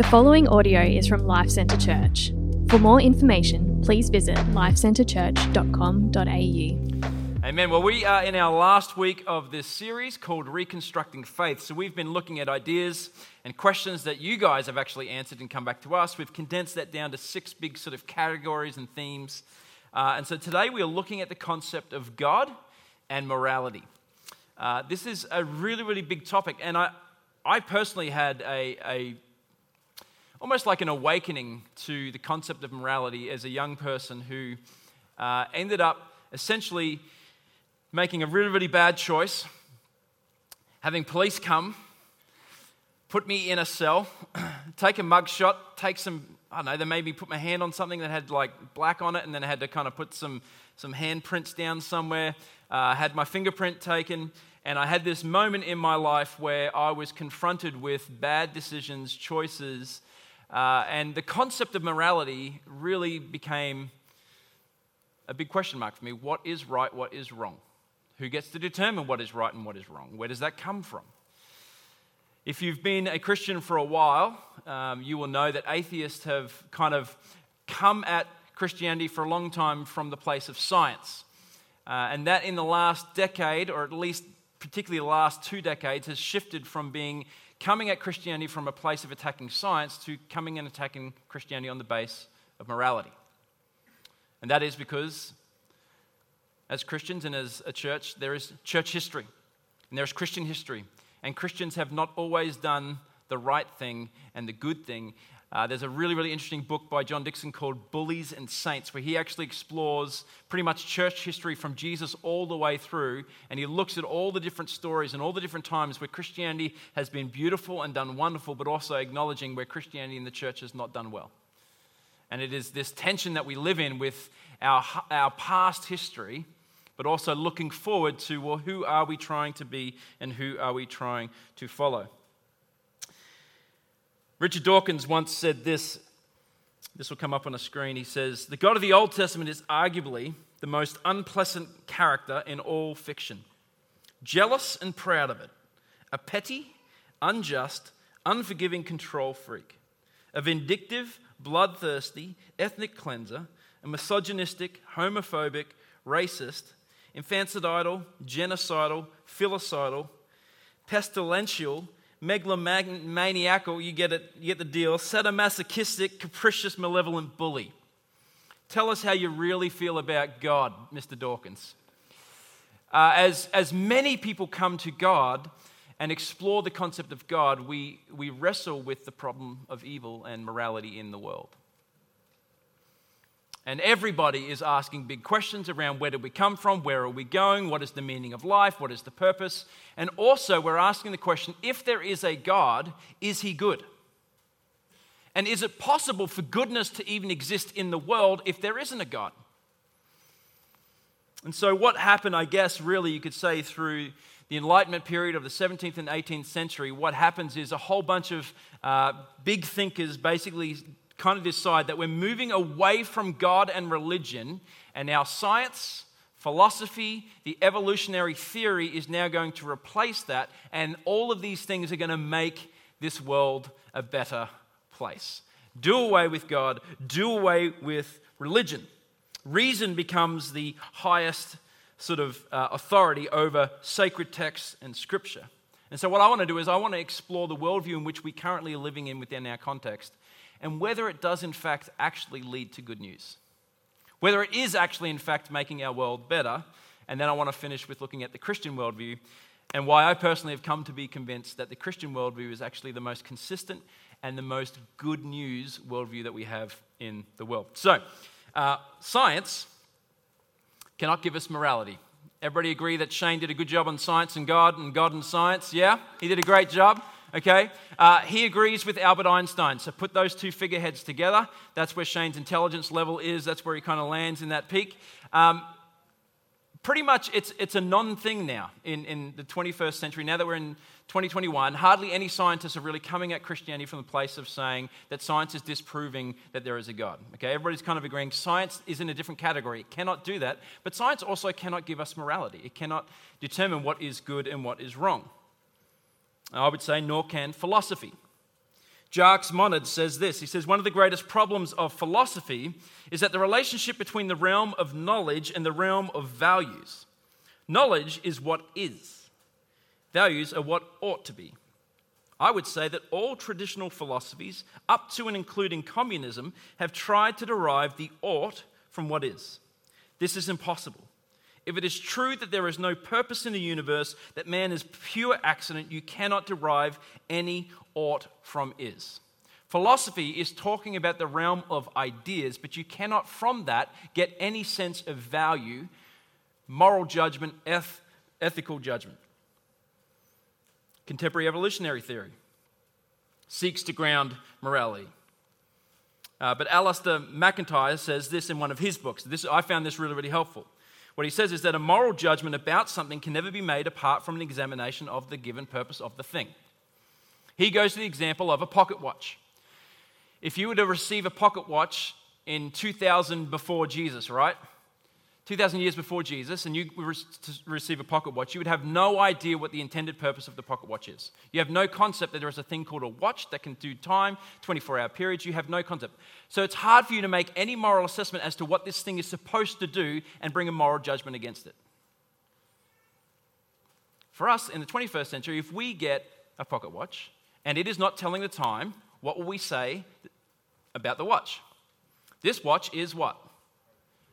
The following audio is from Life Centre Church. For more information, please visit lifecentrechurch.com.au. Amen. Well, we are in our last week of this series called Reconstructing Faith. So, we've been looking at ideas and questions that you guys have actually answered and come back to us. We've condensed that down to six big sort of categories and themes. Uh, and so, today we are looking at the concept of God and morality. Uh, this is a really, really big topic. And I, I personally had a, a almost like an awakening to the concept of morality as a young person who uh, ended up essentially making a really, really bad choice, having police come, put me in a cell, take a mugshot, take some, I don't know, they made me put my hand on something that had like black on it, and then I had to kind of put some, some handprints down somewhere, uh, had my fingerprint taken. And I had this moment in my life where I was confronted with bad decisions, choices, uh, and the concept of morality really became a big question mark for me. What is right? What is wrong? Who gets to determine what is right and what is wrong? Where does that come from? If you've been a Christian for a while, um, you will know that atheists have kind of come at Christianity for a long time from the place of science. Uh, and that in the last decade, or at least particularly the last two decades, has shifted from being coming at Christianity from a place of attacking science to coming and attacking Christianity on the base of morality. And that is because, as Christians and as a church, there is church history and there is Christian history. And Christians have not always done the right thing and the good thing. Uh, there's a really, really interesting book by John Dickson called Bullies and Saints, where he actually explores pretty much church history from Jesus all the way through. And he looks at all the different stories and all the different times where Christianity has been beautiful and done wonderful, but also acknowledging where Christianity in the church has not done well. And it is this tension that we live in with our, our past history, but also looking forward to, well, who are we trying to be and who are we trying to follow? Richard Dawkins once said this. This will come up on a screen. He says, The God of the Old Testament is arguably the most unpleasant character in all fiction. Jealous and proud of it. A petty, unjust, unforgiving control freak. A vindictive, bloodthirsty, ethnic cleanser. A misogynistic, homophobic, racist, infanticidal, genocidal, filicidal, pestilential, megalomaniacal, you get, it, you get the deal, sadomasochistic, capricious, malevolent bully. Tell us how you really feel about God, Mr. Dawkins. Uh, as, as many people come to God and explore the concept of God, we, we wrestle with the problem of evil and morality in the world. And everybody is asking big questions around where did we come from? Where are we going? What is the meaning of life? What is the purpose? And also, we're asking the question if there is a God, is he good? And is it possible for goodness to even exist in the world if there isn't a God? And so, what happened, I guess, really, you could say, through the Enlightenment period of the 17th and 18th century, what happens is a whole bunch of uh, big thinkers basically kind of decide that we're moving away from God and religion, and now science, philosophy, the evolutionary theory is now going to replace that, and all of these things are going to make this world a better place. Do away with God, do away with religion. Reason becomes the highest sort of uh, authority over sacred texts and scripture. And so, what I want to do is, I want to explore the worldview in which we currently are living in within our context and whether it does, in fact, actually lead to good news. Whether it is actually, in fact, making our world better. And then I want to finish with looking at the Christian worldview and why I personally have come to be convinced that the Christian worldview is actually the most consistent and the most good news worldview that we have in the world. So, uh, science cannot give us morality. Everybody agree that Shane did a good job on science and God and God and science? Yeah? He did a great job okay? Uh, he agrees with Albert Einstein. So put those two figureheads together. That's where Shane's intelligence level is. That's where he kind of lands in that peak. Um, pretty much it's, it's a non thing now in, in the 21st century. Now that we're in 2021, hardly any scientists are really coming at Christianity from the place of saying that science is disproving that there is a God. Okay, everybody's kind of agreeing science is in a different category. It cannot do that. But science also cannot give us morality, it cannot determine what is good and what is wrong. I would say, nor can philosophy. Jacques Monod says this. He says, One of the greatest problems of philosophy is that the relationship between the realm of knowledge and the realm of values. Knowledge is what is, values are what ought to be. I would say that all traditional philosophies, up to and including communism, have tried to derive the ought from what is. This is impossible. If it is true that there is no purpose in the universe, that man is pure accident, you cannot derive any ought from is. Philosophy is talking about the realm of ideas, but you cannot from that get any sense of value, moral judgment, eth- ethical judgment. Contemporary evolutionary theory seeks to ground morality. Uh, but Alasdair MacIntyre says this in one of his books. This, I found this really, really helpful. What he says is that a moral judgment about something can never be made apart from an examination of the given purpose of the thing. He goes to the example of a pocket watch. If you were to receive a pocket watch in 2000 before Jesus, right? 2,000 years before Jesus, and you were to receive a pocket watch, you would have no idea what the intended purpose of the pocket watch is. You have no concept that there is a thing called a watch that can do time, 24 hour periods. You have no concept. So it's hard for you to make any moral assessment as to what this thing is supposed to do and bring a moral judgment against it. For us in the 21st century, if we get a pocket watch and it is not telling the time, what will we say about the watch? This watch is what?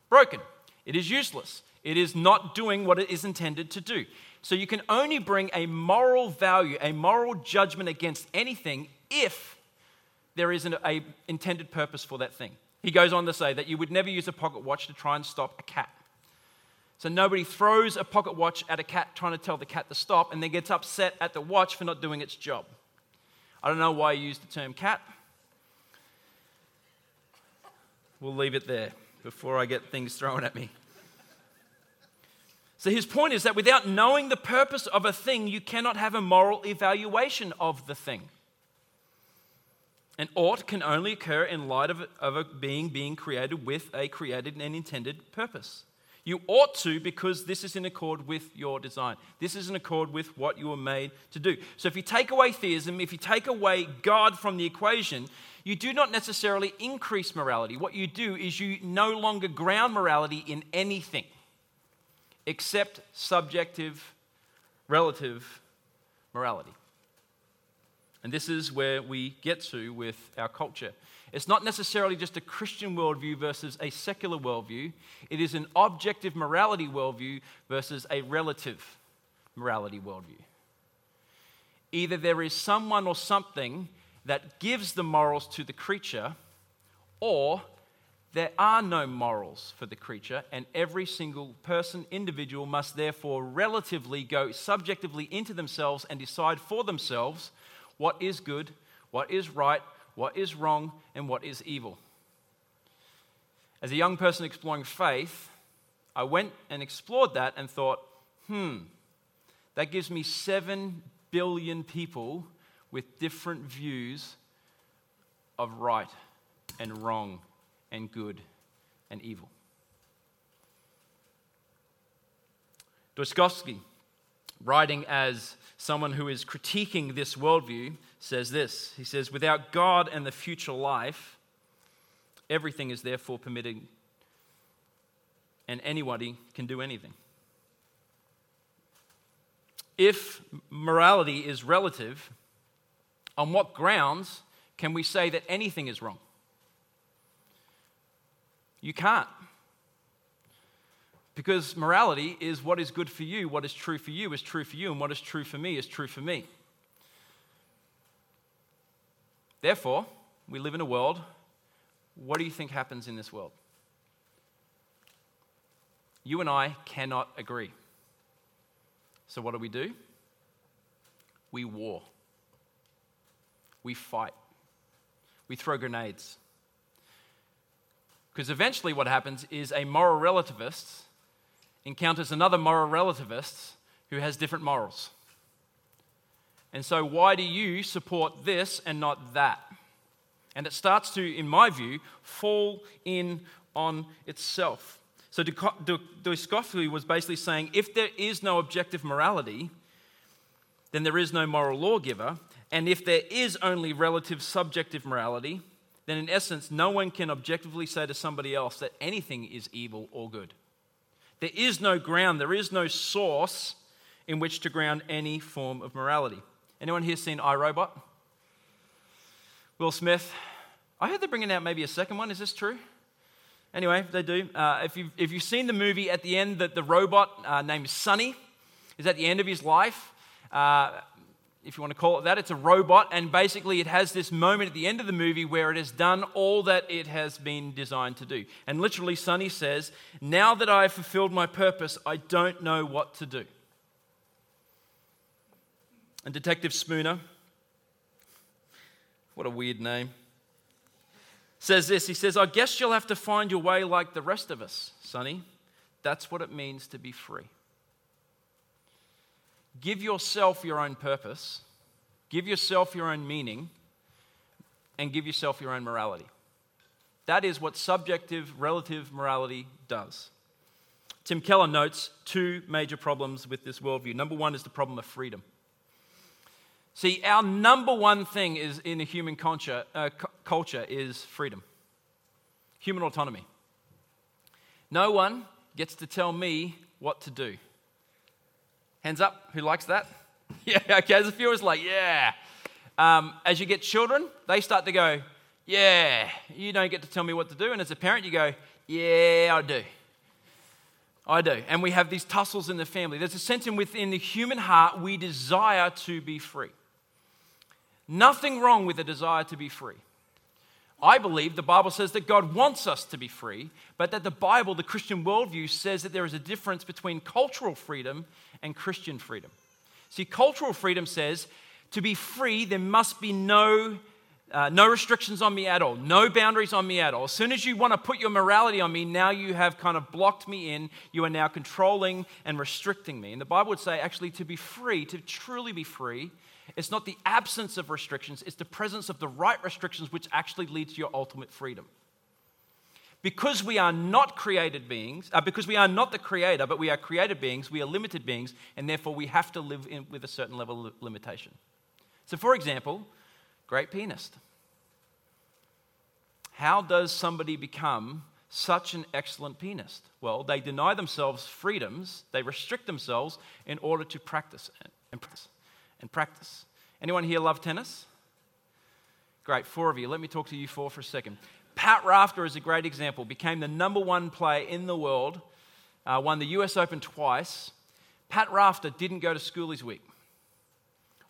Broken. It is useless. It is not doing what it is intended to do. So you can only bring a moral value, a moral judgment against anything if there is an a intended purpose for that thing. He goes on to say that you would never use a pocket watch to try and stop a cat. So nobody throws a pocket watch at a cat trying to tell the cat to stop and then gets upset at the watch for not doing its job. I don't know why you use the term cat. We'll leave it there before I get things thrown at me. So his point is that without knowing the purpose of a thing, you cannot have a moral evaluation of the thing. And ought can only occur in light of, of a being being created with a created and intended purpose. You ought to because this is in accord with your design. This is in accord with what you were made to do. So if you take away theism, if you take away God from the equation, you do not necessarily increase morality. What you do is you no longer ground morality in anything except subjective, relative morality. And this is where we get to with our culture. It's not necessarily just a Christian worldview versus a secular worldview, it is an objective morality worldview versus a relative morality worldview. Either there is someone or something that gives the morals to the creature, or there are no morals for the creature, and every single person, individual, must therefore relatively go subjectively into themselves and decide for themselves what is good, what is right, what is wrong, and what is evil. As a young person exploring faith, I went and explored that and thought, hmm, that gives me seven billion people with different views of right and wrong and good and evil. Dostoevsky, writing as someone who is critiquing this worldview, says this. He says, Without God and the future life, everything is therefore permitted, and anybody can do anything. If morality is relative, on what grounds can we say that anything is wrong? You can't. Because morality is what is good for you, what is true for you is true for you, and what is true for me is true for me. Therefore, we live in a world. What do you think happens in this world? You and I cannot agree. So, what do we do? We war we fight, we throw grenades. Because eventually, what happens is a moral relativist encounters another moral relativist who has different morals. And so, why do you support this and not that? And it starts to, in my view, fall in on itself. So, Dostoevsky was basically saying if there is no objective morality, then there is no moral lawgiver, And if there is only relative subjective morality, then in essence, no one can objectively say to somebody else that anything is evil or good. There is no ground, there is no source in which to ground any form of morality. Anyone here seen I, Robot? Will Smith. I heard they're bringing out maybe a second one. Is this true? Anyway, they do. Uh, if, you've, if you've seen the movie at the end, that the robot uh, named Sonny is at the end of his life. Uh, if you want to call it that, it's a robot, and basically it has this moment at the end of the movie where it has done all that it has been designed to do. And literally, Sonny says, Now that I have fulfilled my purpose, I don't know what to do. And Detective Spooner, what a weird name, says this He says, I guess you'll have to find your way like the rest of us, Sonny. That's what it means to be free. Give yourself your own purpose, give yourself your own meaning, and give yourself your own morality. That is what subjective relative morality does. Tim Keller notes two major problems with this worldview. Number one is the problem of freedom. See, our number one thing is in a human culture, uh, culture is freedom, human autonomy. No one gets to tell me what to do. Hands up, who likes that? Yeah, okay, there's a few of us like, yeah. Um, as you get children, they start to go, yeah, you don't get to tell me what to do. And as a parent, you go, yeah, I do. I do. And we have these tussles in the family. There's a sense in within the human heart we desire to be free. Nothing wrong with a desire to be free. I believe the Bible says that God wants us to be free, but that the Bible, the Christian worldview, says that there is a difference between cultural freedom and Christian freedom. See, cultural freedom says to be free, there must be no, uh, no restrictions on me at all, no boundaries on me at all. As soon as you want to put your morality on me, now you have kind of blocked me in. You are now controlling and restricting me. And the Bible would say, actually, to be free, to truly be free, it's not the absence of restrictions, it's the presence of the right restrictions which actually leads to your ultimate freedom. Because we are not created beings, uh, because we are not the creator, but we are created beings, we are limited beings, and therefore we have to live in, with a certain level of limitation. So, for example, great pianist. How does somebody become such an excellent pianist? Well, they deny themselves freedoms, they restrict themselves in order to practice and practice and practice. Anyone here love tennis? Great, four of you. Let me talk to you four for a second. Pat Rafter is a great example. Became the number one player in the world, uh, won the US Open twice. Pat Rafter didn't go to school his week.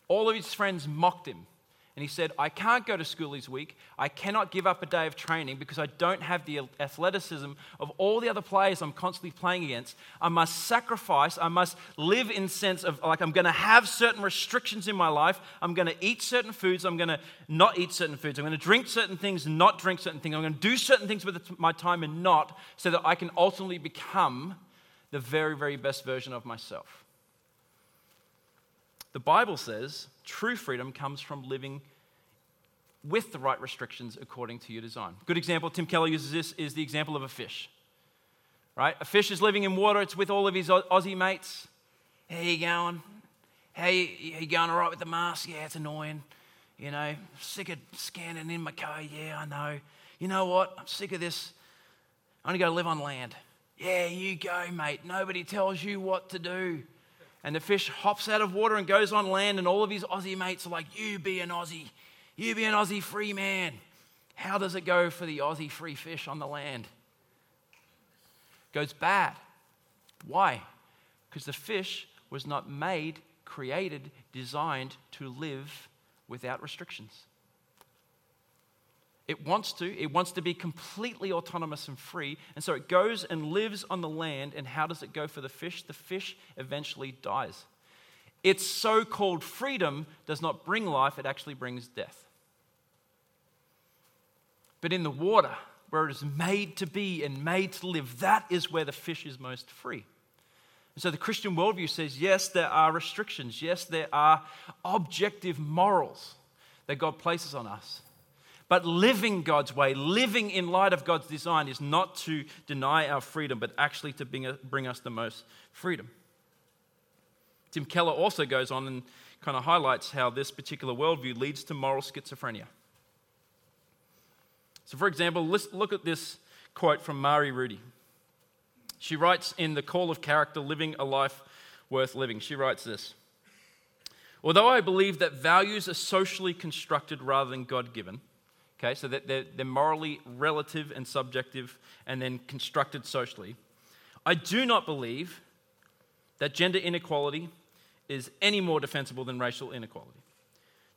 All of his friends mocked him and he said, I can't go to school this week. I cannot give up a day of training because I don't have the athleticism of all the other players I'm constantly playing against. I must sacrifice. I must live in sense of like I'm going to have certain restrictions in my life. I'm going to eat certain foods. I'm going to not eat certain foods. I'm going to drink certain things, not drink certain things. I'm going to do certain things with my time and not so that I can ultimately become the very, very best version of myself. The Bible says true freedom comes from living with the right restrictions according to your design. Good example, Tim Keller uses this, is the example of a fish. Right? A fish is living in water, it's with all of his Aussie mates. How you going? How you, you going all right with the mask? Yeah, it's annoying. You know, sick of scanning in my car. Yeah, I know. You know what? I'm sick of this. I'm going to live on land. Yeah, you go, mate. Nobody tells you what to do. And the fish hops out of water and goes on land, and all of his Aussie mates are like, You be an Aussie. You be an Aussie free man. How does it go for the Aussie free fish on the land? goes bad. Why? Because the fish was not made, created, designed to live without restrictions. It wants to. It wants to be completely autonomous and free. And so it goes and lives on the land. And how does it go for the fish? The fish eventually dies. Its so called freedom does not bring life, it actually brings death. But in the water, where it is made to be and made to live, that is where the fish is most free. And so the Christian worldview says yes, there are restrictions. Yes, there are objective morals that God places on us. But living God's way, living in light of God's design, is not to deny our freedom, but actually to bring us the most freedom. Tim Keller also goes on and kind of highlights how this particular worldview leads to moral schizophrenia. So, for example, let's look at this quote from Mari Ruti. She writes in The Call of Character Living a Life Worth Living, she writes this Although I believe that values are socially constructed rather than God given, okay, so that they're, they're morally relative and subjective and then constructed socially, I do not believe that gender inequality is any more defensible than racial inequality,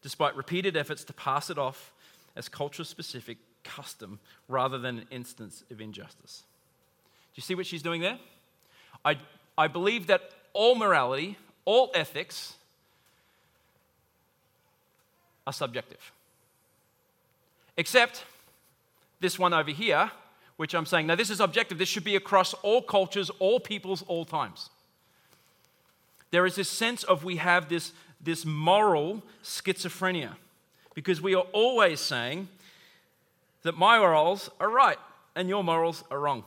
despite repeated efforts to pass it off as culture specific custom rather than an instance of injustice. Do you see what she's doing there? I, I believe that all morality, all ethics are subjective. Except this one over here, which I'm saying, now this is objective. This should be across all cultures, all peoples, all times. There is this sense of we have this, this moral schizophrenia because we are always saying that my morals are right and your morals are wrong.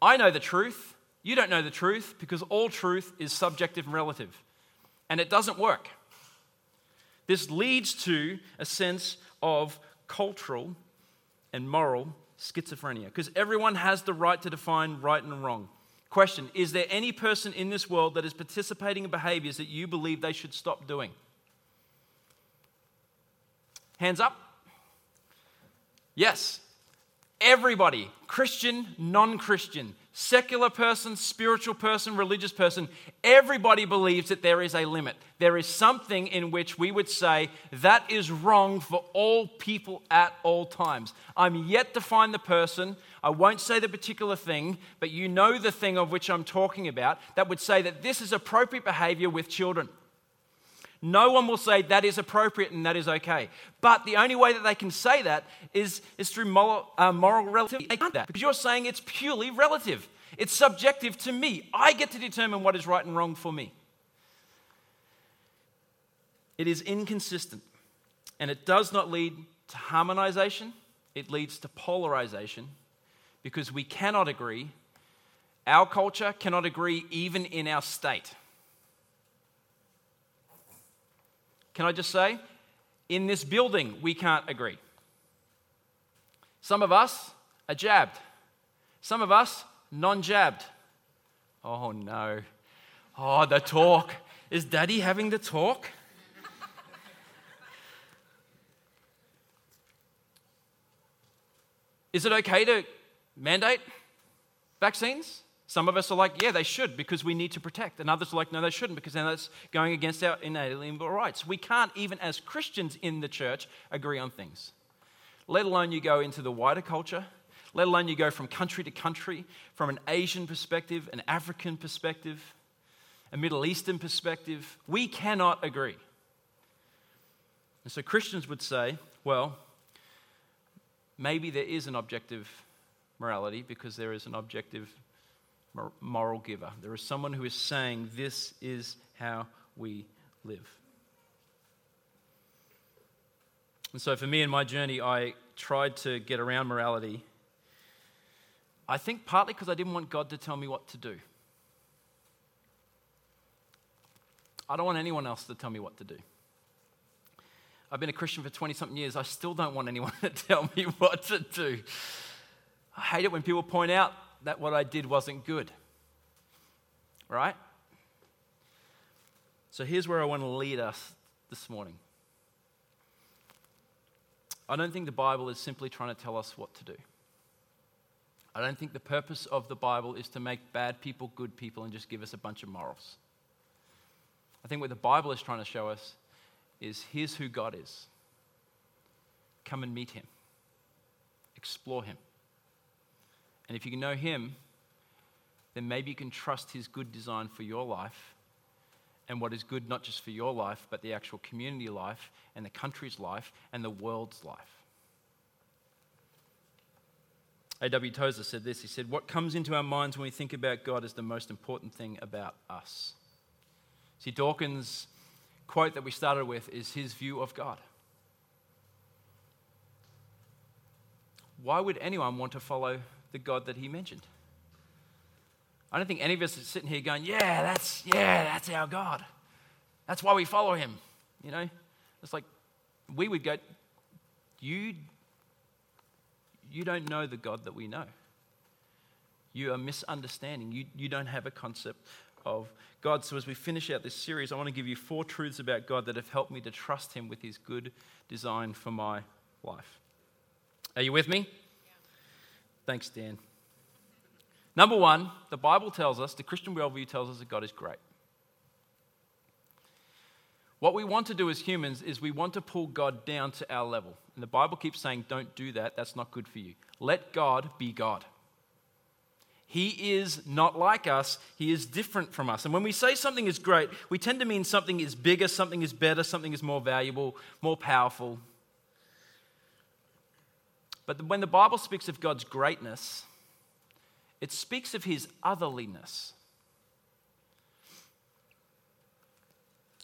I know the truth, you don't know the truth because all truth is subjective and relative, and it doesn't work. This leads to a sense of cultural and moral schizophrenia because everyone has the right to define right and wrong. Question Is there any person in this world that is participating in behaviors that you believe they should stop doing? Hands up. Yes. Everybody, Christian, non Christian, secular person, spiritual person, religious person, everybody believes that there is a limit. There is something in which we would say that is wrong for all people at all times. I'm yet to find the person, I won't say the particular thing, but you know the thing of which I'm talking about, that would say that this is appropriate behavior with children. No one will say that is appropriate and that is okay. But the only way that they can say that is, is through moral, uh, moral relativity. They can't that because you're saying it's purely relative. It's subjective to me. I get to determine what is right and wrong for me. It is inconsistent and it does not lead to harmonization, it leads to polarization because we cannot agree. Our culture cannot agree even in our state. Can I just say, in this building, we can't agree. Some of us are jabbed, some of us non jabbed. Oh no. Oh, the talk. Is daddy having the talk? Is it okay to mandate vaccines? Some of us are like, yeah, they should because we need to protect. And others are like, no, they shouldn't because then that's going against our inalienable rights. We can't, even as Christians in the church, agree on things. Let alone you go into the wider culture, let alone you go from country to country, from an Asian perspective, an African perspective, a Middle Eastern perspective. We cannot agree. And so Christians would say, well, maybe there is an objective morality because there is an objective moral giver. There is someone who is saying, This is how we live. And so, for me in my journey, I tried to get around morality. I think partly because I didn't want God to tell me what to do. I don't want anyone else to tell me what to do. I've been a Christian for 20 something years. I still don't want anyone to tell me what to do. I hate it when people point out that what I did wasn't good. Right? So here's where I want to lead us this morning. I don't think the Bible is simply trying to tell us what to do. I don't think the purpose of the Bible is to make bad people good people and just give us a bunch of morals. I think what the Bible is trying to show us is here's who God is. Come and meet him, explore him. And if you can know Him, then maybe you can trust His good design for your life and what is good not just for your life, but the actual community life and the country's life and the world's life. A.W. Tozer said this He said, What comes into our minds when we think about God is the most important thing about us. See, Dawkins' quote that we started with is his view of God. Why would anyone want to follow the God that he mentioned. I don't think any of us are sitting here going, yeah, that's, yeah, that's our God. That's why we follow him. You know, it's like we would go, you, you don't know the God that we know. You are misunderstanding. You, you don't have a concept of God. So, as we finish out this series, I want to give you four truths about God that have helped me to trust Him with His good design for my life. Are you with me? Thanks, Dan. Number one, the Bible tells us, the Christian worldview tells us that God is great. What we want to do as humans is we want to pull God down to our level. And the Bible keeps saying, don't do that. That's not good for you. Let God be God. He is not like us, He is different from us. And when we say something is great, we tend to mean something is bigger, something is better, something is more valuable, more powerful. But when the Bible speaks of God's greatness, it speaks of his otherliness.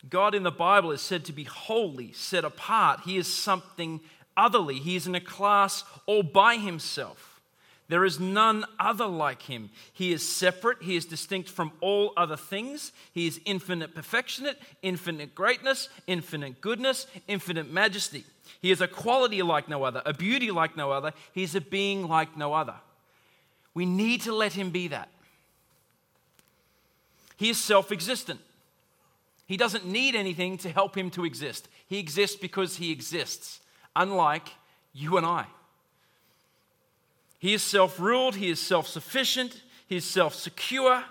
God in the Bible is said to be holy, set apart. He is something otherly. He is in a class all by himself. There is none other like him. He is separate. He is distinct from all other things. He is infinite perfectionate, infinite greatness, infinite goodness, infinite majesty. He is a quality like no other, a beauty like no other. He is a being like no other. We need to let him be that. He is self existent. He doesn't need anything to help him to exist. He exists because he exists, unlike you and I. He is self ruled, he is self sufficient, he is self secure.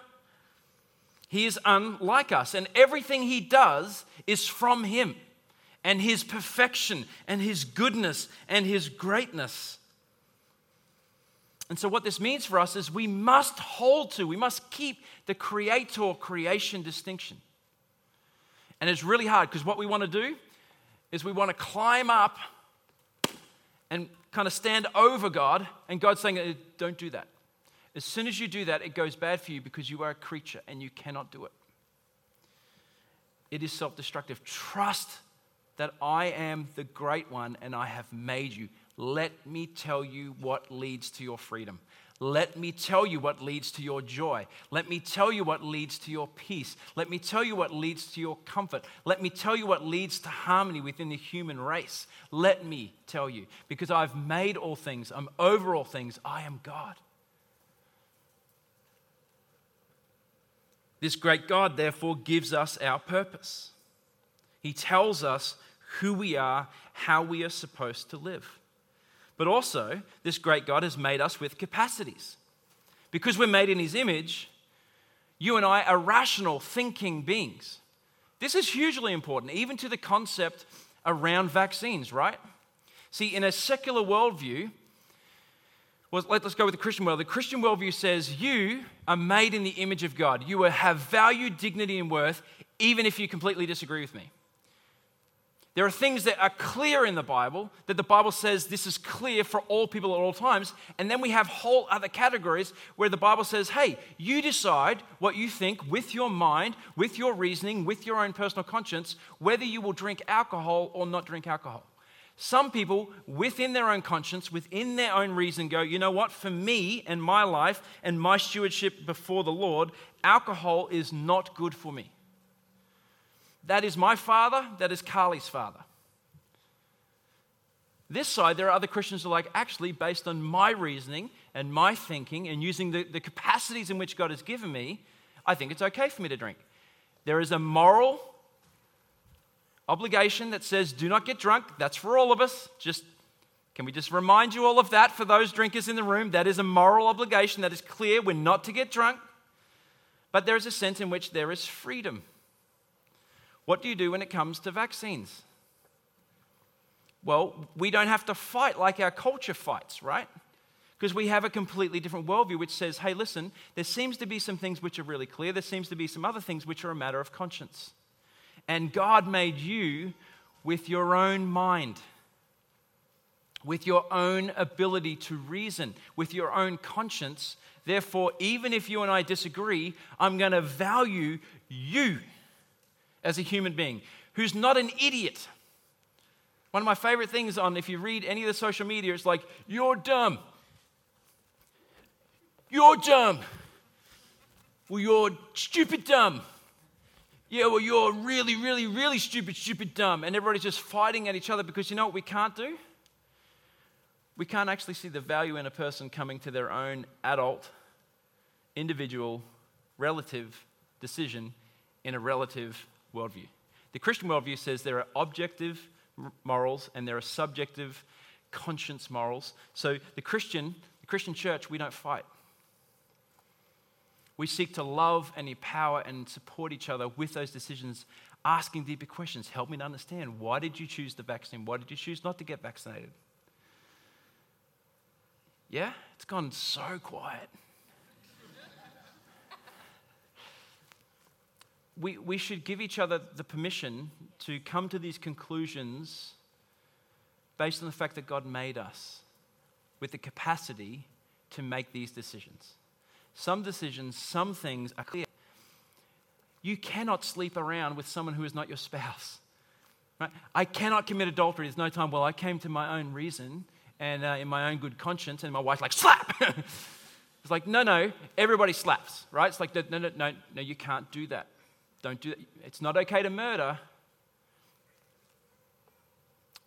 He is unlike us, and everything he does is from him, and his perfection, and his goodness, and his greatness. And so, what this means for us is we must hold to, we must keep the creator creation distinction. And it's really hard because what we want to do is we want to climb up and kind of stand over God, and God's saying, uh, Don't do that. As soon as you do that, it goes bad for you because you are a creature and you cannot do it. It is self destructive. Trust that I am the great one and I have made you. Let me tell you what leads to your freedom. Let me tell you what leads to your joy. Let me tell you what leads to your peace. Let me tell you what leads to your comfort. Let me tell you what leads to harmony within the human race. Let me tell you, because I've made all things, I'm over all things, I am God. This great God, therefore, gives us our purpose. He tells us who we are, how we are supposed to live. But also, this great God has made us with capacities. Because we're made in His image, you and I are rational, thinking beings. This is hugely important, even to the concept around vaccines, right? See, in a secular worldview, well, let's go with the Christian world. The Christian worldview says you are made in the image of God. You have value, dignity, and worth, even if you completely disagree with me. There are things that are clear in the Bible that the Bible says this is clear for all people at all times. And then we have whole other categories where the Bible says, hey, you decide what you think with your mind, with your reasoning, with your own personal conscience, whether you will drink alcohol or not drink alcohol. Some people, within their own conscience, within their own reason, go, you know what, for me and my life and my stewardship before the Lord, alcohol is not good for me. That is my father, that is Carly's father. This side, there are other Christians who are like, actually, based on my reasoning and my thinking and using the, the capacities in which God has given me, I think it's okay for me to drink. There is a moral obligation that says, do not get drunk. That's for all of us. Just can we just remind you all of that for those drinkers in the room? That is a moral obligation that is clear. We're not to get drunk. But there is a sense in which there is freedom. What do you do when it comes to vaccines? Well, we don't have to fight like our culture fights, right? Because we have a completely different worldview which says, hey, listen, there seems to be some things which are really clear, there seems to be some other things which are a matter of conscience. And God made you with your own mind, with your own ability to reason, with your own conscience. Therefore, even if you and I disagree, I'm going to value you as a human being, who's not an idiot. One of my favorite things on, if you read any of the social media, it's like, you're dumb. You're dumb. Well, you're stupid dumb. Yeah, well, you're really, really, really stupid, stupid dumb. And everybody's just fighting at each other because you know what we can't do? We can't actually see the value in a person coming to their own adult, individual, relative decision in a relative worldview. The Christian worldview says there are objective morals and there are subjective conscience morals. So the Christian, the Christian church, we don't fight. We seek to love and empower and support each other with those decisions, asking deeper questions. Help me to understand why did you choose the vaccine? Why did you choose not to get vaccinated? Yeah? It's gone so quiet. We, we should give each other the permission to come to these conclusions based on the fact that God made us with the capacity to make these decisions. Some decisions, some things are clear. You cannot sleep around with someone who is not your spouse. Right? I cannot commit adultery. There's no time. Well, I came to my own reason and uh, in my own good conscience, and my wife's like, slap! it's like, no, no, everybody slaps, right? It's like, no, no, no, no, you can't do that. Don't do that. It's not okay to murder.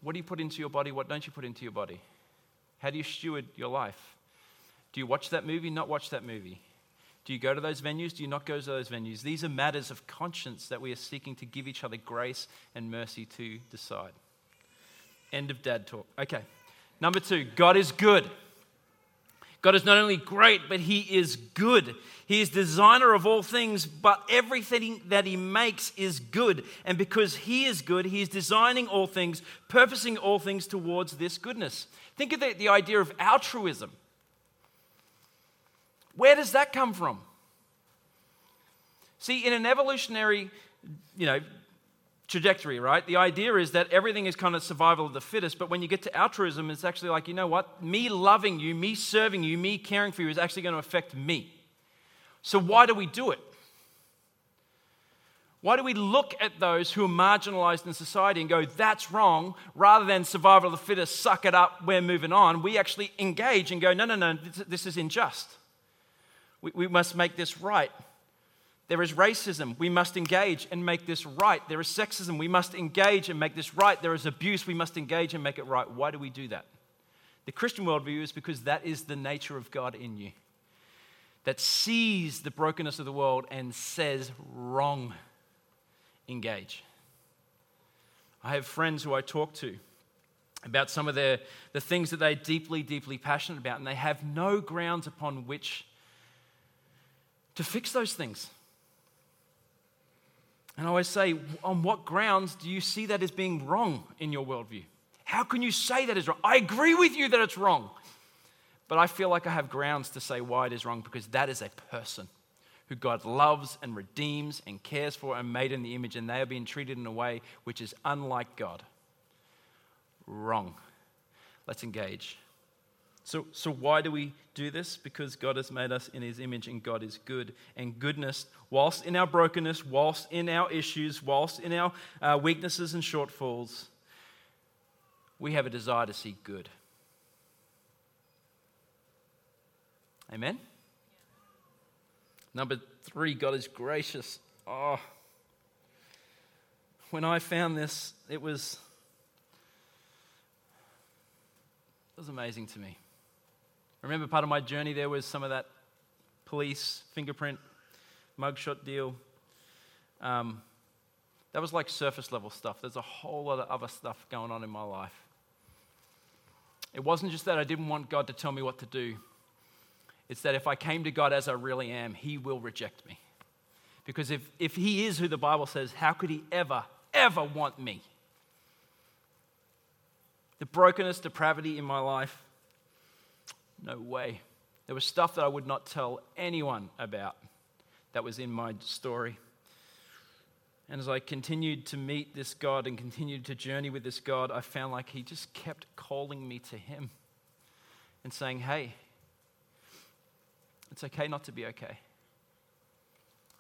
What do you put into your body? What don't you put into your body? How do you steward your life? Do you watch that movie? Not watch that movie? Do you go to those venues? Do you not go to those venues? These are matters of conscience that we are seeking to give each other grace and mercy to decide. End of dad talk. Okay. Number two, God is good. God is not only great, but He is good. He is designer of all things, but everything that He makes is good. And because He is good, He is designing all things, purposing all things towards this goodness. Think of the, the idea of altruism. Where does that come from? See, in an evolutionary, you know, trajectory, right? The idea is that everything is kind of survival of the fittest, but when you get to altruism, it's actually like, you know what? Me loving you, me serving you, me caring for you is actually going to affect me. So why do we do it? Why do we look at those who are marginalized in society and go, that's wrong, rather than survival of the fittest, suck it up, we're moving on? We actually engage and go, no, no, no, this, is unjust. We, we must make this right. There is racism. We must engage and make this right. There is sexism. We must engage and make this right. There is abuse. We must engage and make it right. Why do we do that? The Christian worldview is because that is the nature of God in you that sees the brokenness of the world and says, wrong, engage. I have friends who I talk to about some of the things that they're deeply, deeply passionate about, and they have no grounds upon which to fix those things. And I always say, on what grounds do you see that as being wrong in your worldview? How can you say that is wrong? I agree with you that it's wrong. But I feel like I have grounds to say why it is wrong because that is a person who God loves and redeems and cares for and made in the image, and they are being treated in a way which is unlike God. Wrong. Let's engage. So, so why do we do this? Because God has made us in his image and God is good. And goodness, whilst in our brokenness, whilst in our issues, whilst in our uh, weaknesses and shortfalls, we have a desire to see good. Amen? Number three, God is gracious. Oh, when I found this, it was, it was amazing to me. Remember, part of my journey there was some of that police fingerprint mugshot deal. Um, that was like surface level stuff. There's a whole lot of other stuff going on in my life. It wasn't just that I didn't want God to tell me what to do, it's that if I came to God as I really am, He will reject me. Because if, if He is who the Bible says, how could He ever, ever want me? The brokenness, depravity in my life, no way. There was stuff that I would not tell anyone about that was in my story. And as I continued to meet this God and continued to journey with this God, I found like He just kept calling me to Him and saying, Hey, it's okay not to be okay.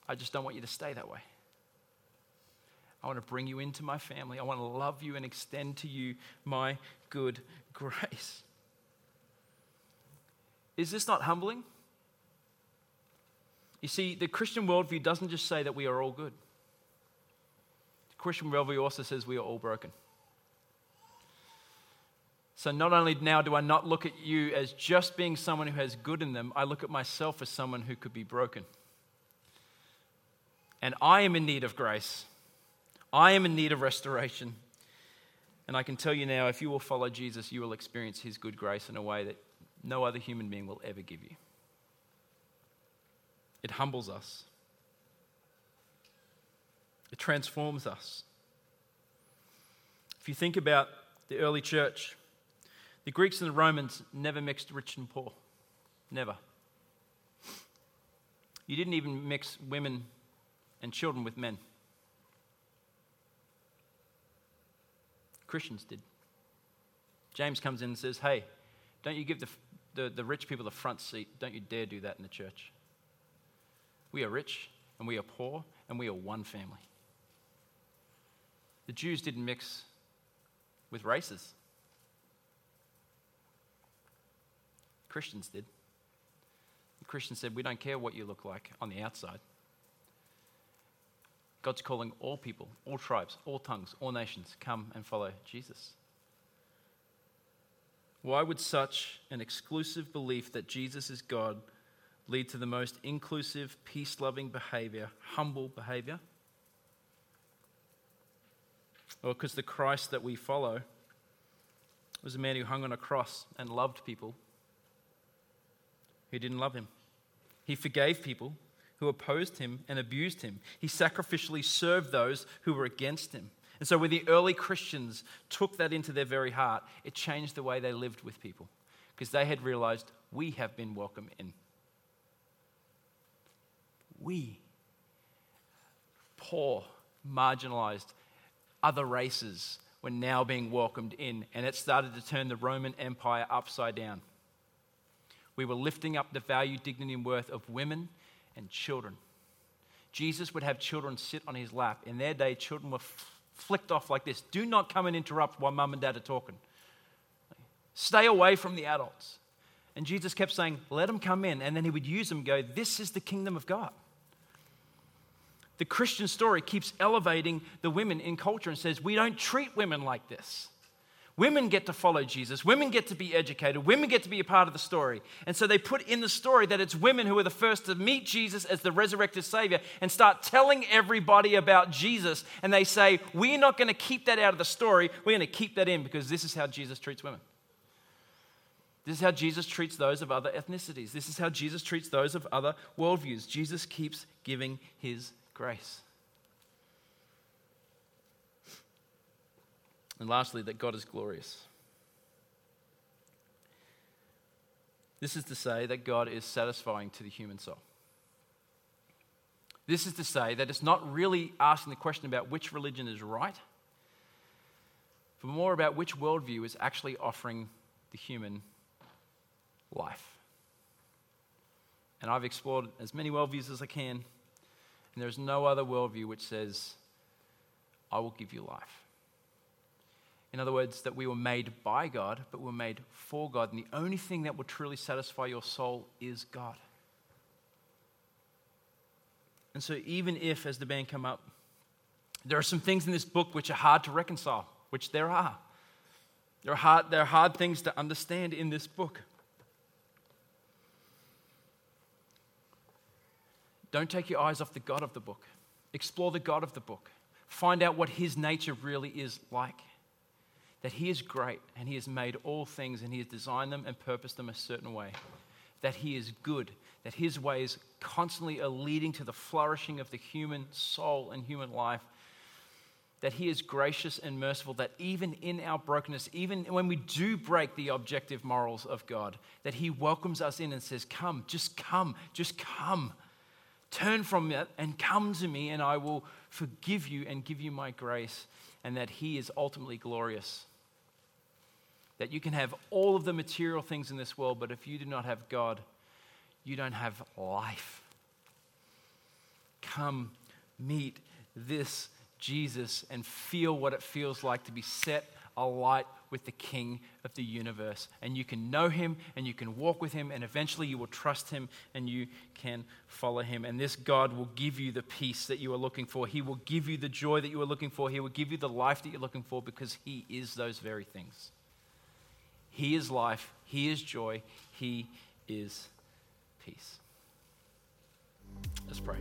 I just don't want you to stay that way. I want to bring you into my family. I want to love you and extend to you my good grace. Is this not humbling? You see, the Christian worldview doesn't just say that we are all good. The Christian worldview also says we are all broken. So not only now do I not look at you as just being someone who has good in them, I look at myself as someone who could be broken. And I am in need of grace. I am in need of restoration. And I can tell you now, if you will follow Jesus, you will experience his good grace in a way that no other human being will ever give you. It humbles us, it transforms us. If you think about the early church, the Greeks and the Romans never mixed rich and poor. Never. You didn't even mix women and children with men. Christians did. James comes in and says, Hey, don't you give the, the, the, rich people the front seat. Don't you dare do that in the church. We are rich and we are poor and we are one family. The Jews didn't mix with races. Christians did. The Christians said, We don't care what you look like on the outside. God's calling all people, all tribes, all tongues, all nations, come and follow Jesus. Why would such an exclusive belief that Jesus is God lead to the most inclusive, peace loving behavior, humble behavior? Well, because the Christ that we follow was a man who hung on a cross and loved people who didn't love him. He forgave people who opposed him and abused him. He sacrificially served those who were against him. And so, when the early Christians took that into their very heart, it changed the way they lived with people because they had realized we have been welcome in. We, poor, marginalized, other races, were now being welcomed in, and it started to turn the Roman Empire upside down. We were lifting up the value, dignity, and worth of women and children. Jesus would have children sit on his lap. In their day, children were flicked off like this Do not come and interrupt while mum and dad are talking. Stay away from the adults. And Jesus kept saying, Let them come in. And then he would use them go, This is the kingdom of God. The Christian story keeps elevating the women in culture and says, We don't treat women like this. Women get to follow Jesus. Women get to be educated. Women get to be a part of the story. And so they put in the story that it's women who are the first to meet Jesus as the resurrected Savior and start telling everybody about Jesus. And they say, We're not going to keep that out of the story. We're going to keep that in because this is how Jesus treats women. This is how Jesus treats those of other ethnicities. This is how Jesus treats those of other worldviews. Jesus keeps giving his grace. And lastly, that God is glorious. This is to say that God is satisfying to the human soul. This is to say that it's not really asking the question about which religion is right, but more about which worldview is actually offering the human life. And I've explored as many worldviews as I can, and there's no other worldview which says, I will give you life. In other words, that we were made by God, but we're made for God. And the only thing that will truly satisfy your soul is God. And so, even if, as the band come up, there are some things in this book which are hard to reconcile, which there are. There are hard, there are hard things to understand in this book. Don't take your eyes off the God of the book. Explore the God of the book. Find out what his nature really is like that He is great and He has made all things and He has designed them and purposed them a certain way. That He is good, that His ways constantly are leading to the flourishing of the human soul and human life. That He is gracious and merciful, that even in our brokenness, even when we do break the objective morals of God, that He welcomes us in and says, Come, just come, just come. Turn from it and come to me, and I will forgive you and give you my grace, and that He is ultimately glorious that you can have all of the material things in this world, but if you do not have God, you don't have life. Come meet this Jesus and feel what it feels like to be set alight with the King of the universe. And you can know him and you can walk with him, and eventually you will trust him and you can follow him. And this God will give you the peace that you are looking for. He will give you the joy that you are looking for. He will give you the life that you're looking for because he is those very things. He is life, he is joy, he is peace. Let's pray.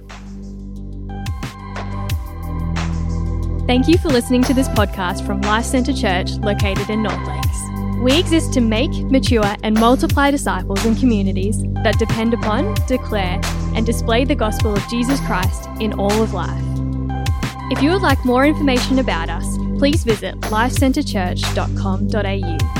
Thank you for listening to this podcast from Life Centre Church located in North Lakes. We exist to make, mature, and multiply disciples and communities that depend upon, declare, and display the gospel of Jesus Christ in all of life. If you would like more information about us, please visit lifecentrechurch.com.au.